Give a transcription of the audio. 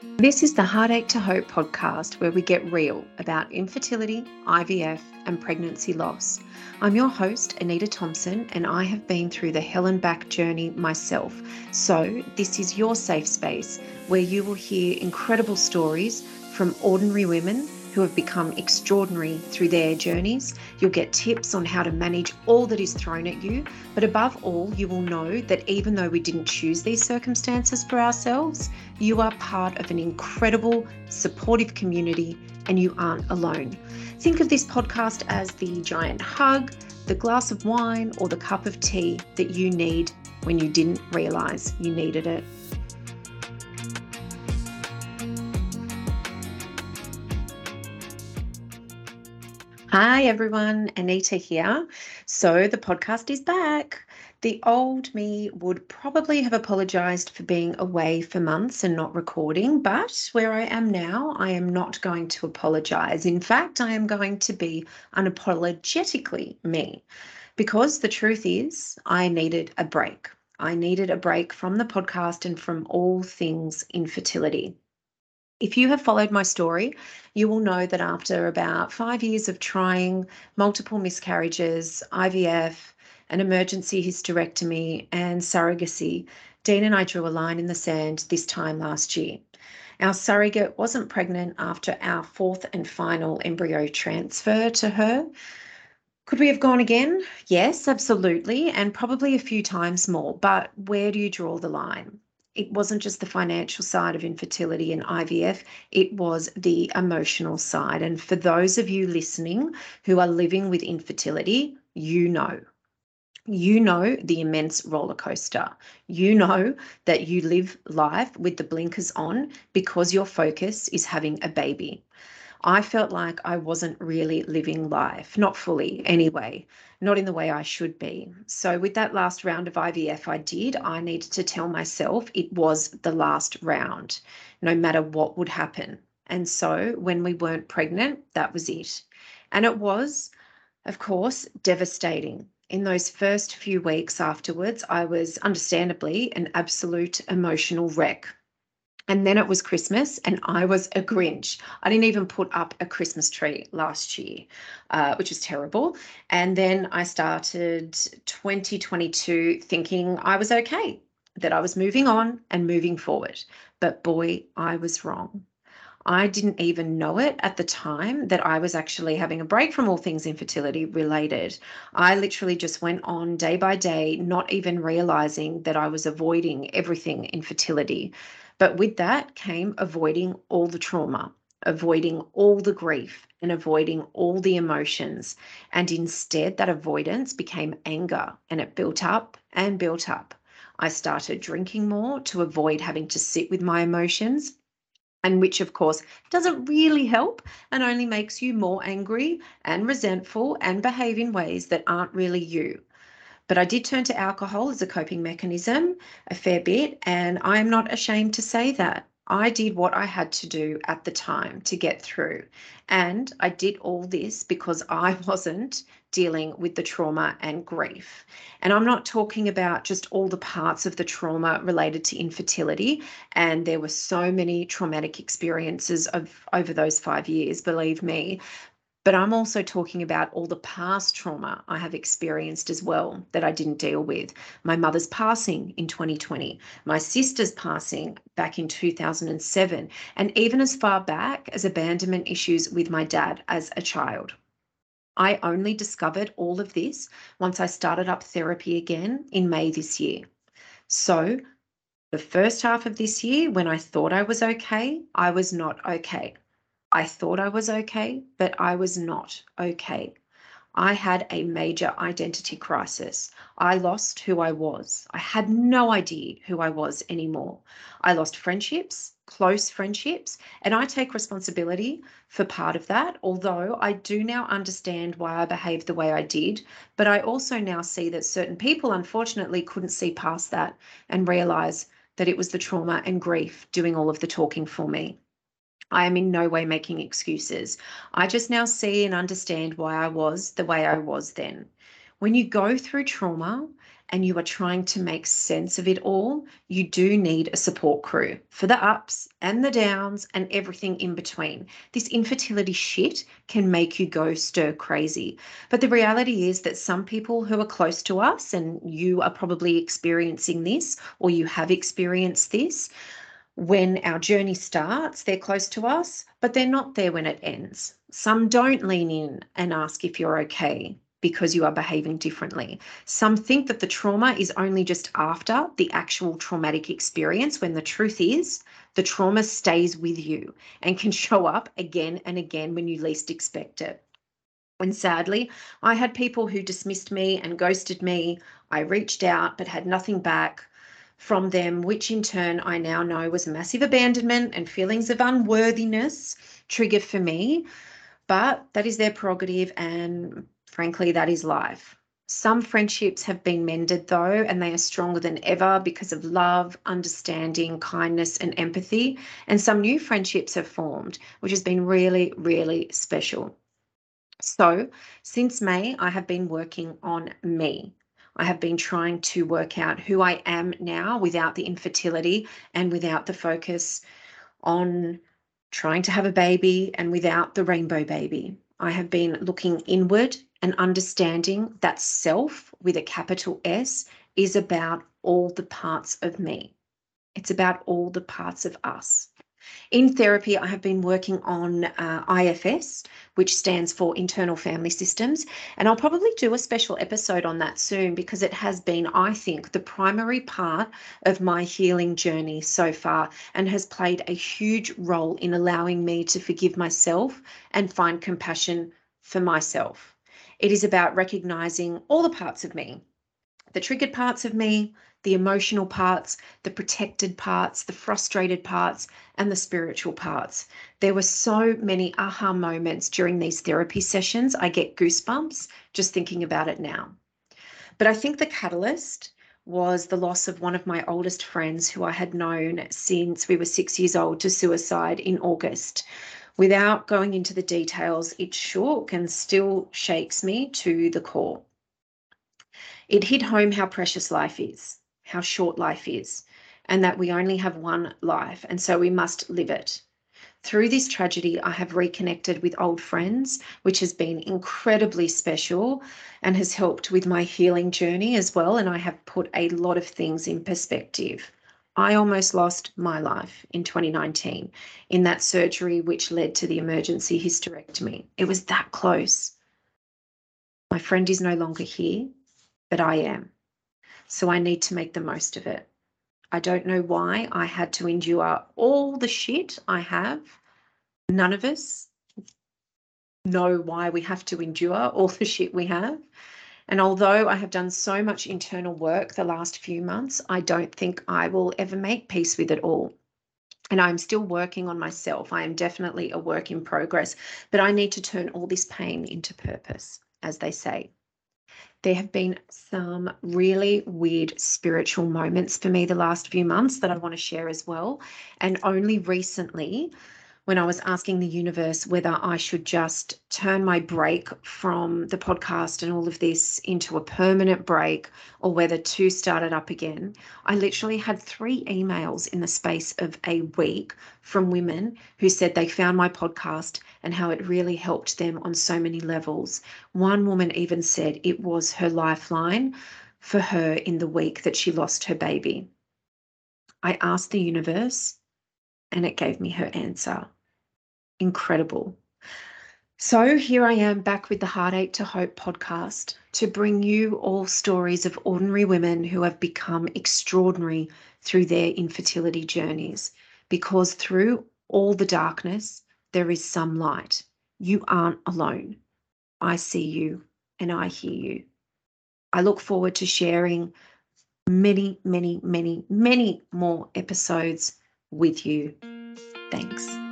This is the Heartache to Hope podcast where we get real about infertility, IVF, and pregnancy loss. I'm your host, Anita Thompson, and I have been through the hell and back journey myself. So, this is your safe space where you will hear incredible stories from ordinary women who have become extraordinary through their journeys. You'll get tips on how to manage all that is thrown at you. But above all, you will know that even though we didn't choose these circumstances for ourselves, you are part of an incredible, supportive community and you aren't alone. Think of this podcast as the giant hug, the glass of wine, or the cup of tea that you need when you didn't realize you needed it. Hi everyone, Anita here. So the podcast is back. The old me would probably have apologized for being away for months and not recording, but where I am now, I am not going to apologize. In fact, I am going to be unapologetically me because the truth is, I needed a break. I needed a break from the podcast and from all things infertility. If you have followed my story, you will know that after about five years of trying multiple miscarriages, IVF, an emergency hysterectomy, and surrogacy, Dean and I drew a line in the sand this time last year. Our surrogate wasn't pregnant after our fourth and final embryo transfer to her. Could we have gone again? Yes, absolutely, and probably a few times more. But where do you draw the line? It wasn't just the financial side of infertility and IVF, it was the emotional side. And for those of you listening who are living with infertility, you know. You know the immense roller coaster. You know that you live life with the blinkers on because your focus is having a baby. I felt like I wasn't really living life, not fully anyway, not in the way I should be. So, with that last round of IVF I did, I needed to tell myself it was the last round, no matter what would happen. And so, when we weren't pregnant, that was it. And it was, of course, devastating. In those first few weeks afterwards, I was understandably an absolute emotional wreck. And then it was Christmas, and I was a Grinch. I didn't even put up a Christmas tree last year, uh, which was terrible. And then I started 2022 thinking I was okay, that I was moving on and moving forward. But boy, I was wrong. I didn't even know it at the time that I was actually having a break from all things infertility related. I literally just went on day by day, not even realizing that I was avoiding everything infertility. But with that came avoiding all the trauma, avoiding all the grief, and avoiding all the emotions. And instead, that avoidance became anger and it built up and built up. I started drinking more to avoid having to sit with my emotions. And which, of course, doesn't really help and only makes you more angry and resentful and behave in ways that aren't really you. But I did turn to alcohol as a coping mechanism a fair bit, and I am not ashamed to say that. I did what I had to do at the time to get through. And I did all this because I wasn't dealing with the trauma and grief. And I'm not talking about just all the parts of the trauma related to infertility. And there were so many traumatic experiences of over those five years, believe me. But I'm also talking about all the past trauma I have experienced as well that I didn't deal with. My mother's passing in 2020, my sister's passing back in 2007, and even as far back as abandonment issues with my dad as a child. I only discovered all of this once I started up therapy again in May this year. So, the first half of this year, when I thought I was okay, I was not okay. I thought I was okay, but I was not okay. I had a major identity crisis. I lost who I was. I had no idea who I was anymore. I lost friendships, close friendships, and I take responsibility for part of that. Although I do now understand why I behaved the way I did, but I also now see that certain people unfortunately couldn't see past that and realize that it was the trauma and grief doing all of the talking for me. I am in no way making excuses. I just now see and understand why I was the way I was then. When you go through trauma and you are trying to make sense of it all, you do need a support crew for the ups and the downs and everything in between. This infertility shit can make you go stir crazy. But the reality is that some people who are close to us, and you are probably experiencing this or you have experienced this, when our journey starts, they're close to us, but they're not there when it ends. Some don't lean in and ask if you're okay because you are behaving differently. Some think that the trauma is only just after the actual traumatic experience, when the truth is the trauma stays with you and can show up again and again when you least expect it. When sadly, I had people who dismissed me and ghosted me. I reached out but had nothing back from them, which in turn I now know was a massive abandonment and feelings of unworthiness trigger for me. But that is their prerogative, and frankly, that is life. Some friendships have been mended though, and they are stronger than ever because of love, understanding, kindness, and empathy. And some new friendships have formed, which has been really, really special. So, since May, I have been working on me. I have been trying to work out who I am now without the infertility and without the focus on trying to have a baby and without the rainbow baby. I have been looking inward and understanding that self with a capital S is about all the parts of me. It's about all the parts of us. In therapy, I have been working on uh, IFS, which stands for Internal Family Systems, and I'll probably do a special episode on that soon because it has been, I think, the primary part of my healing journey so far and has played a huge role in allowing me to forgive myself and find compassion for myself. It is about recognizing all the parts of me the triggered parts of me, the emotional parts, the protected parts, the frustrated parts, and the spiritual parts. There were so many aha moments during these therapy sessions. I get goosebumps just thinking about it now. But I think the catalyst was the loss of one of my oldest friends who I had known since we were six years old to suicide in August. Without going into the details, it shook and still shakes me to the core. It hit home how precious life is, how short life is, and that we only have one life, and so we must live it. Through this tragedy, I have reconnected with old friends, which has been incredibly special and has helped with my healing journey as well. And I have put a lot of things in perspective. I almost lost my life in 2019 in that surgery, which led to the emergency hysterectomy. It was that close. My friend is no longer here but I am. So I need to make the most of it. I don't know why I had to endure all the shit I have. None of us know why we have to endure all the shit we have. And although I have done so much internal work the last few months, I don't think I will ever make peace with it all. And I'm still working on myself. I am definitely a work in progress, but I need to turn all this pain into purpose, as they say there have been some really weird spiritual moments for me the last few months that I want to share as well. And only recently, when I was asking the universe whether I should just turn my break from the podcast and all of this into a permanent break or whether to start it up again. I literally had three emails in the space of a week from women who said they found my podcast and how it really helped them on so many levels. One woman even said it was her lifeline for her in the week that she lost her baby. I asked the universe and it gave me her answer incredible. So here I am back with the Heartache to Hope podcast to bring you all stories of ordinary women who have become extraordinary through their infertility journeys. Because through all the darkness, there is some light. You aren't alone. I see you and I hear you. I look forward to sharing many, many, many, many more episodes with you. Thanks.